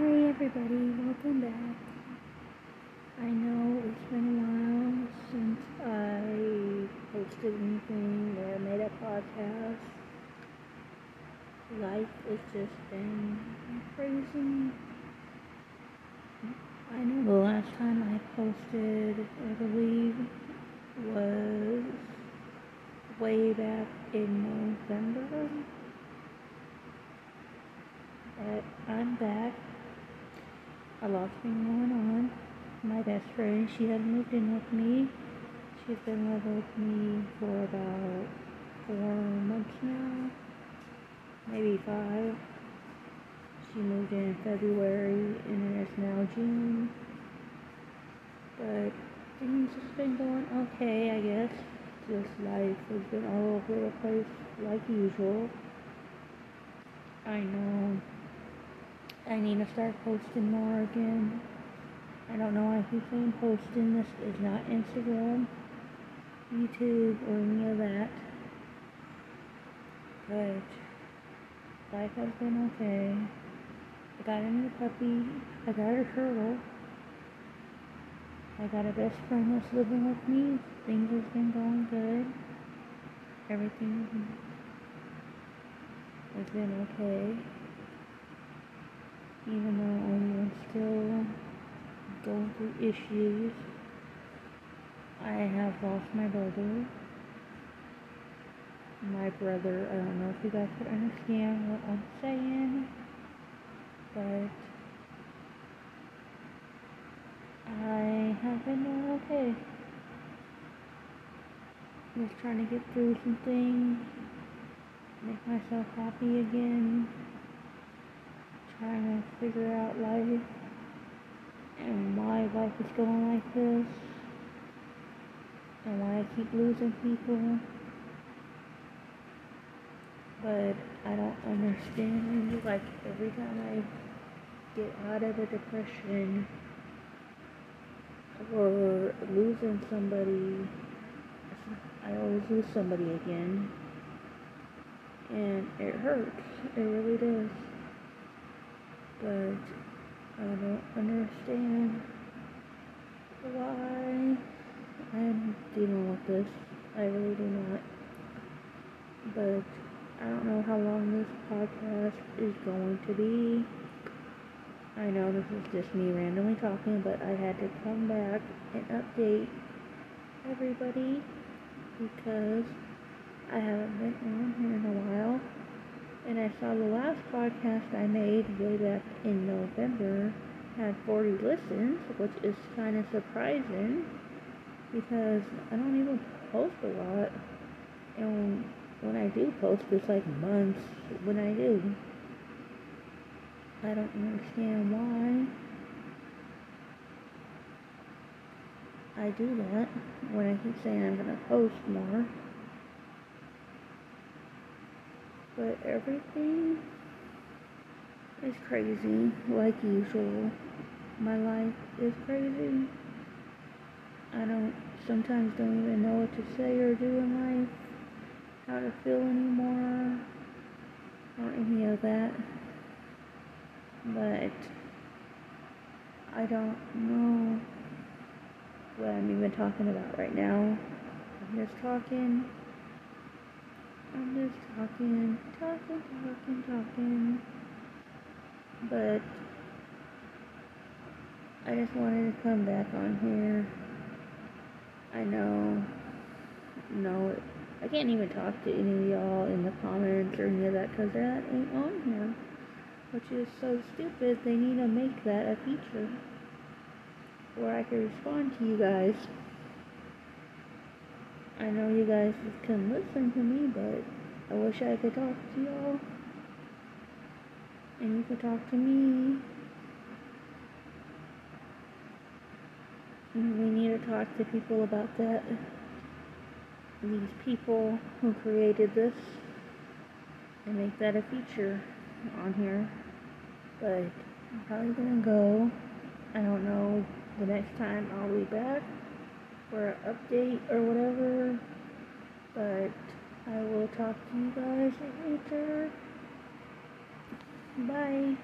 Hey everybody, welcome back. I know it's been a while since I posted anything or made a podcast. Life has just been crazy. I know the last time I posted, I believe, was way back in November. But I'm back a lot's been going on. My best friend, she had moved in with me. She's been living with me for about four months now, maybe five. She moved in February and it's now June. But things have been going okay, I guess. Just life has been all over the place like usual. I know I need to start posting more again. I don't know why I keep saying posting. This is not Instagram, YouTube, or any of that. But life has been okay. I got a new puppy. I got a turtle. I got a best friend that's living with me. Things has been going good. Everything has been okay even though I'm still going through issues. I have lost my brother. My brother, I don't know if you guys could understand what I'm saying, but I have been doing okay. Just trying to get through some things, make myself happy again trying to figure out life and why life is going like this and why I keep losing people. But I don't understand. Like every time I get out of a depression or losing somebody, I always lose somebody again. And it hurts. It really does but I don't understand why I'm dealing with this. I really do not. But I don't know how long this podcast is going to be. I know this is just me randomly talking, but I had to come back and update everybody because I haven't been on here in a while. And I saw the last podcast I made way back in November had 40 listens, which is kind of surprising because I don't even post a lot. And when I do post, it's like months when I do. I don't understand why I do that when I keep saying I'm going to post more. But everything is crazy, like usual. My life is crazy. I don't, sometimes don't even know what to say or do in life, how to feel anymore, or any of that. But I don't know what I'm even talking about right now. I'm just talking talking, talking, talking, talking. But I just wanted to come back on here. I know, no, I can't even talk to any of y'all in the comments or any of that because that ain't on here. Which is so stupid. They need to make that a feature where I can respond to you guys. I know you guys can listen to me, but I wish I could talk to y'all. And you could talk to me. We need to talk to people about that. These people who created this and make that a feature on here. But I'm probably gonna go. I don't know the next time I'll be back for an update or whatever. But I will talk to you guys later. Bye.